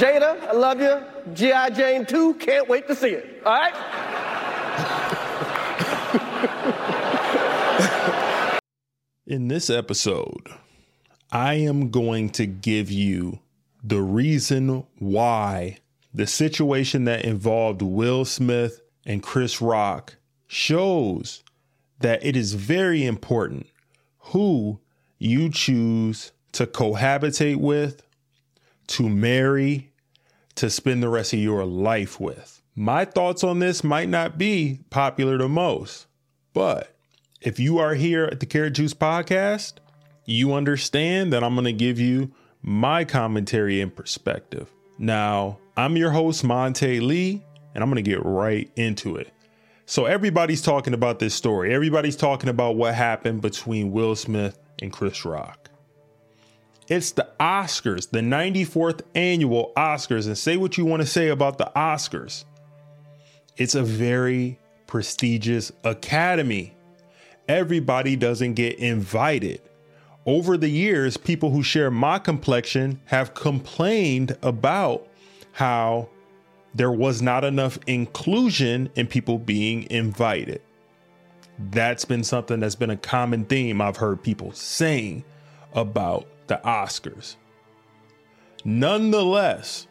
Jada, I love you. G.I. Jane 2, can't wait to see it. All right? In this episode, I am going to give you the reason why the situation that involved Will Smith and Chris Rock shows that it is very important who you choose to cohabitate with, to marry, to spend the rest of your life with. My thoughts on this might not be popular to most, but if you are here at the Carrot Juice podcast, you understand that I'm going to give you my commentary and perspective. Now, I'm your host, Monte Lee, and I'm going to get right into it. So, everybody's talking about this story. Everybody's talking about what happened between Will Smith and Chris Rock. It's the Oscars, the 94th annual Oscars. And say what you want to say about the Oscars. It's a very prestigious academy everybody doesn't get invited. Over the years, people who share my complexion have complained about how there was not enough inclusion in people being invited. That's been something that's been a common theme I've heard people saying about the Oscars. Nonetheless,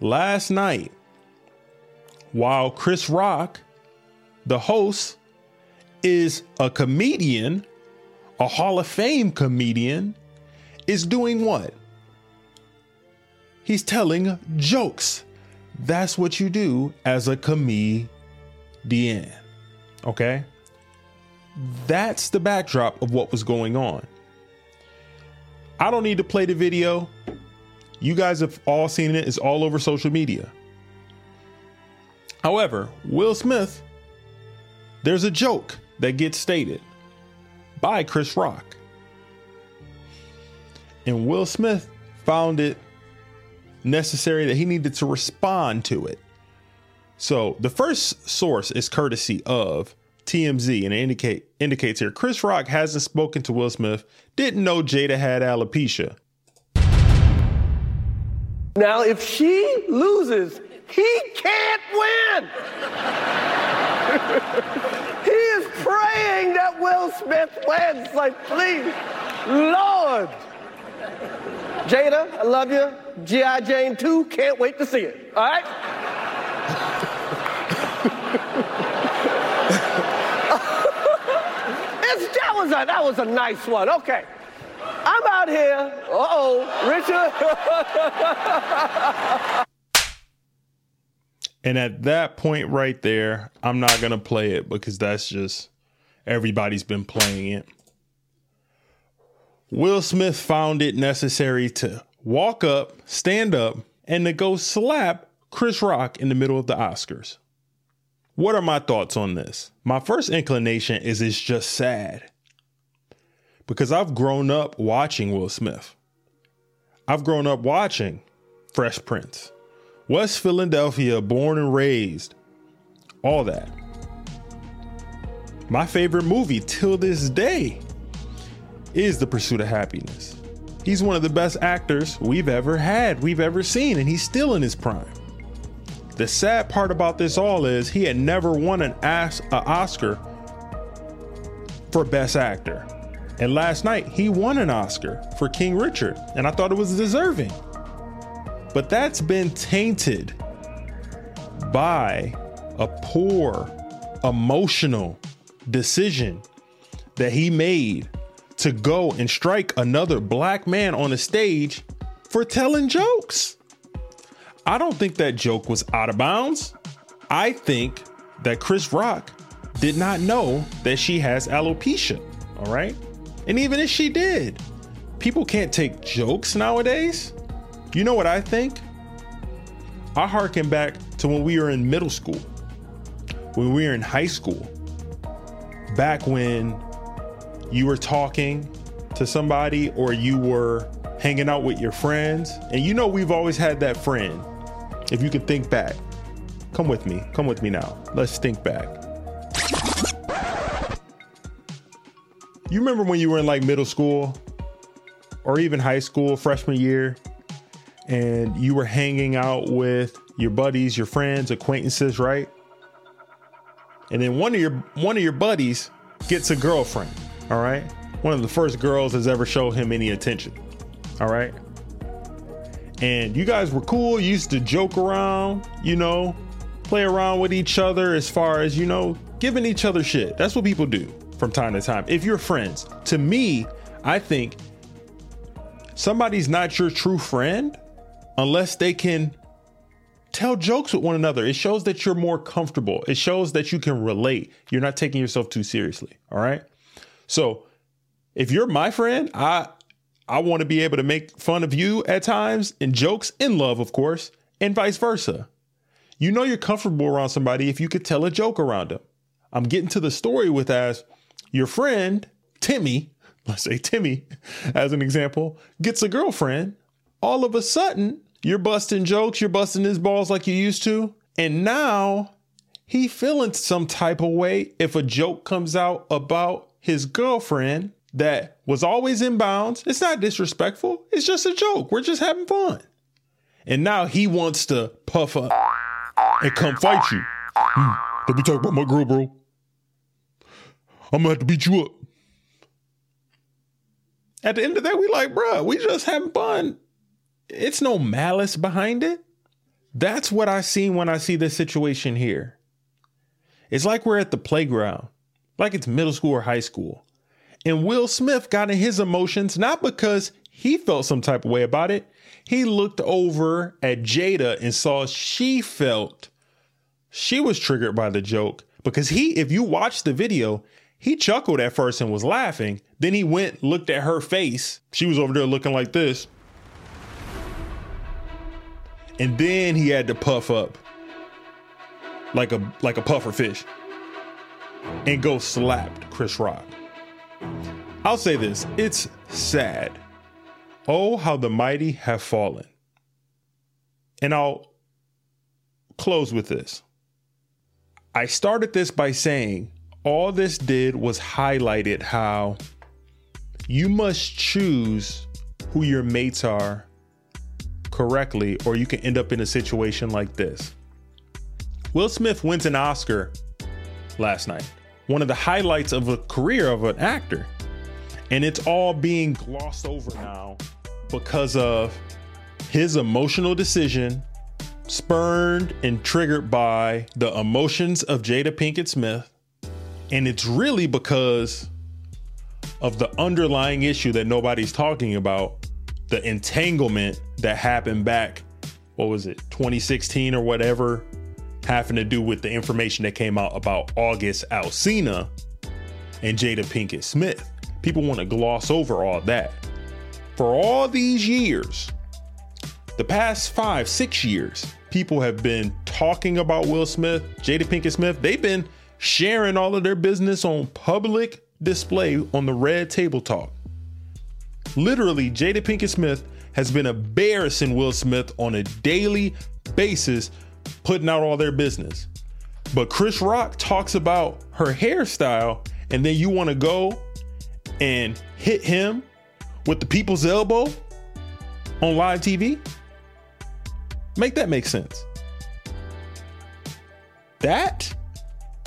last night, while Chris Rock, the host, is a comedian, a Hall of Fame comedian, is doing what? He's telling jokes. That's what you do as a comedian. Okay? That's the backdrop of what was going on. I don't need to play the video. You guys have all seen it, it's all over social media. However, Will Smith, there's a joke that gets stated by Chris Rock. And Will Smith found it necessary that he needed to respond to it. So the first source is courtesy of TMZ and it indicate indicates here Chris Rock hasn't spoken to Will Smith, didn't know Jada had alopecia. Now, if she loses, he can't win. He is praying that Will Smith wins. Like, please, Lord. Jada, I love you. G.I. Jane 2, can't wait to see it. All right? that was a that was a nice one. Okay. I'm out here. Uh-oh, Richard. And at that point right there, I'm not going to play it because that's just everybody's been playing it. Will Smith found it necessary to walk up, stand up, and to go slap Chris Rock in the middle of the Oscars. What are my thoughts on this? My first inclination is it's just sad because I've grown up watching Will Smith. I've grown up watching Fresh Prince. West Philadelphia, born and raised, all that. My favorite movie till this day is The Pursuit of Happiness. He's one of the best actors we've ever had, we've ever seen, and he's still in his prime. The sad part about this all is he had never won an Oscar for Best Actor. And last night, he won an Oscar for King Richard, and I thought it was deserving. But that's been tainted by a poor emotional decision that he made to go and strike another black man on a stage for telling jokes. I don't think that joke was out of bounds. I think that Chris Rock did not know that she has alopecia. All right. And even if she did, people can't take jokes nowadays. You know what I think? I harken back to when we were in middle school, when we were in high school, back when you were talking to somebody or you were hanging out with your friends. And you know, we've always had that friend. If you can think back, come with me. Come with me now. Let's think back. You remember when you were in like middle school or even high school, freshman year, and you were hanging out with your buddies, your friends, acquaintances, right? And then one of your one of your buddies gets a girlfriend, all right? One of the first girls has ever showed him any attention. All right? And you guys were cool, you used to joke around, you know, play around with each other as far as, you know, giving each other shit. That's what people do from time to time. If you're friends, to me, I think somebody's not your true friend unless they can tell jokes with one another. It shows that you're more comfortable. It shows that you can relate. You're not taking yourself too seriously. All right. So if you're my friend, I I want to be able to make fun of you at times and jokes in love, of course, and vice versa. You know you're comfortable around somebody if you could tell a joke around them. I'm getting to the story with as your friend, Timmy, let's say Timmy as an example, gets a girlfriend. All of a sudden, you're busting jokes, you're busting his balls like you used to. And now he feeling some type of way if a joke comes out about his girlfriend that was always in bounds. It's not disrespectful. It's just a joke. We're just having fun. And now he wants to puff up and come fight you. Hmm, let me talk about my girl, bro. I'm gonna have to beat you up. At the end of that, we like, bruh, we just having fun. It's no malice behind it. That's what I see when I see this situation here. It's like we're at the playground, like it's middle school or high school. And Will Smith got in his emotions not because he felt some type of way about it. He looked over at Jada and saw she felt she was triggered by the joke because he, if you watch the video, he chuckled at first and was laughing. Then he went, looked at her face. She was over there looking like this. And then he had to puff up like a like a puffer fish and go slapped Chris Rock. I'll say this, it's sad. Oh, how the mighty have fallen. And I'll close with this. I started this by saying all this did was highlighted how you must choose who your mates are correctly, or you can end up in a situation like this. Will Smith wins an Oscar last night, one of the highlights of a career of an actor. And it's all being glossed over now because of his emotional decision, spurned and triggered by the emotions of Jada Pinkett Smith. And it's really because of the underlying issue that nobody's talking about the entanglement that happened back, what was it, 2016 or whatever, having to do with the information that came out about August Alsina and Jada Pinkett Smith. People want to gloss over all that. For all these years, the past five, six years, people have been talking about Will Smith, Jada Pinkett Smith. They've been sharing all of their business on public display on the Red Table Talk. Literally, Jada Pinkett Smith has been embarrassing Will Smith on a daily basis, putting out all their business. But Chris Rock talks about her hairstyle, and then you want to go and hit him with the people's elbow on live TV? Make that make sense. That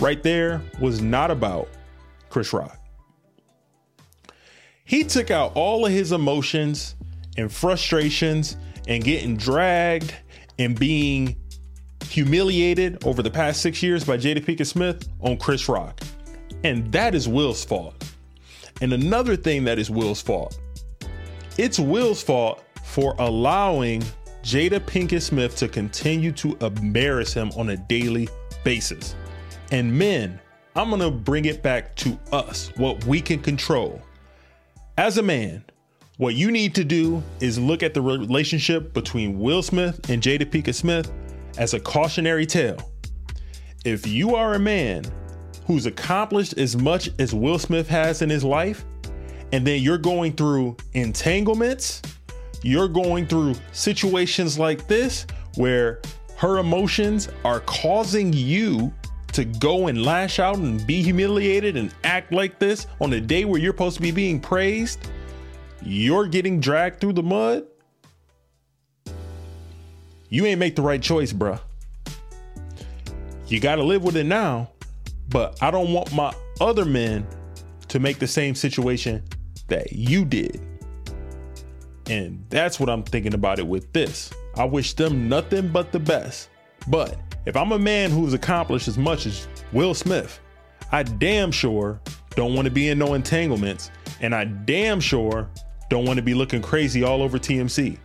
right there was not about Chris Rock. He took out all of his emotions and frustrations and getting dragged and being humiliated over the past six years by Jada Pinkett Smith on Chris Rock. And that is Will's fault. And another thing that is Will's fault, it's Will's fault for allowing Jada Pinkett Smith to continue to embarrass him on a daily basis. And men, I'm gonna bring it back to us, what we can control. As a man, what you need to do is look at the relationship between Will Smith and Jada Pinkett Smith as a cautionary tale. If you are a man who's accomplished as much as Will Smith has in his life, and then you're going through entanglements, you're going through situations like this where her emotions are causing you to go and lash out and be humiliated and act like this on a day where you're supposed to be being praised, you're getting dragged through the mud. you ain't make the right choice, bruh. You got to live with it now, but I don't want my other men to make the same situation that you did. And that's what I'm thinking about it with this. I wish them nothing but the best. But if I'm a man who's accomplished as much as Will Smith, I damn sure don't want to be in no entanglements, and I damn sure don't want to be looking crazy all over TMZ.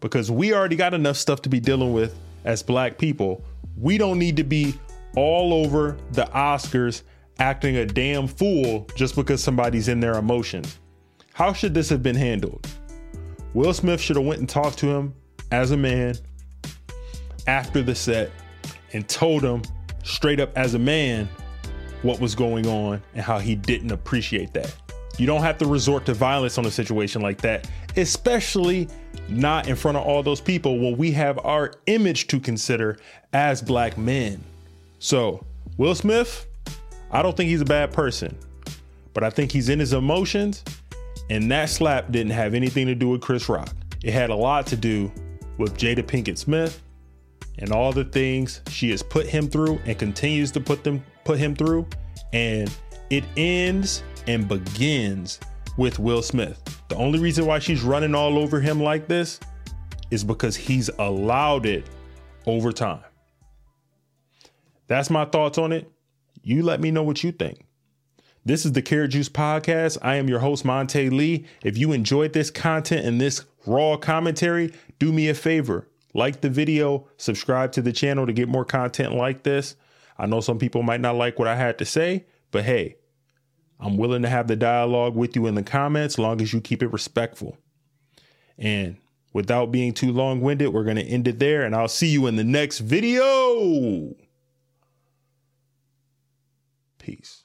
Because we already got enough stuff to be dealing with as black people. We don't need to be all over the Oscars acting a damn fool just because somebody's in their emotions. How should this have been handled? Will Smith should have went and talked to him as a man after the set and told him straight up as a man what was going on and how he didn't appreciate that. You don't have to resort to violence on a situation like that, especially not in front of all those people when we have our image to consider as black men. So, Will Smith, I don't think he's a bad person, but I think he's in his emotions, and that slap didn't have anything to do with Chris Rock. It had a lot to do with Jada Pinkett Smith and all the things she has put him through and continues to put them put him through and it ends and begins with Will Smith. The only reason why she's running all over him like this is because he's allowed it over time. That's my thoughts on it. You let me know what you think. This is the Carrot Juice Podcast. I am your host, Monte Lee. If you enjoyed this content and this raw commentary, do me a favor like the video, subscribe to the channel to get more content like this. I know some people might not like what I had to say, but hey, I'm willing to have the dialogue with you in the comments, long as you keep it respectful. And without being too long winded, we're going to end it there, and I'll see you in the next video. Peace.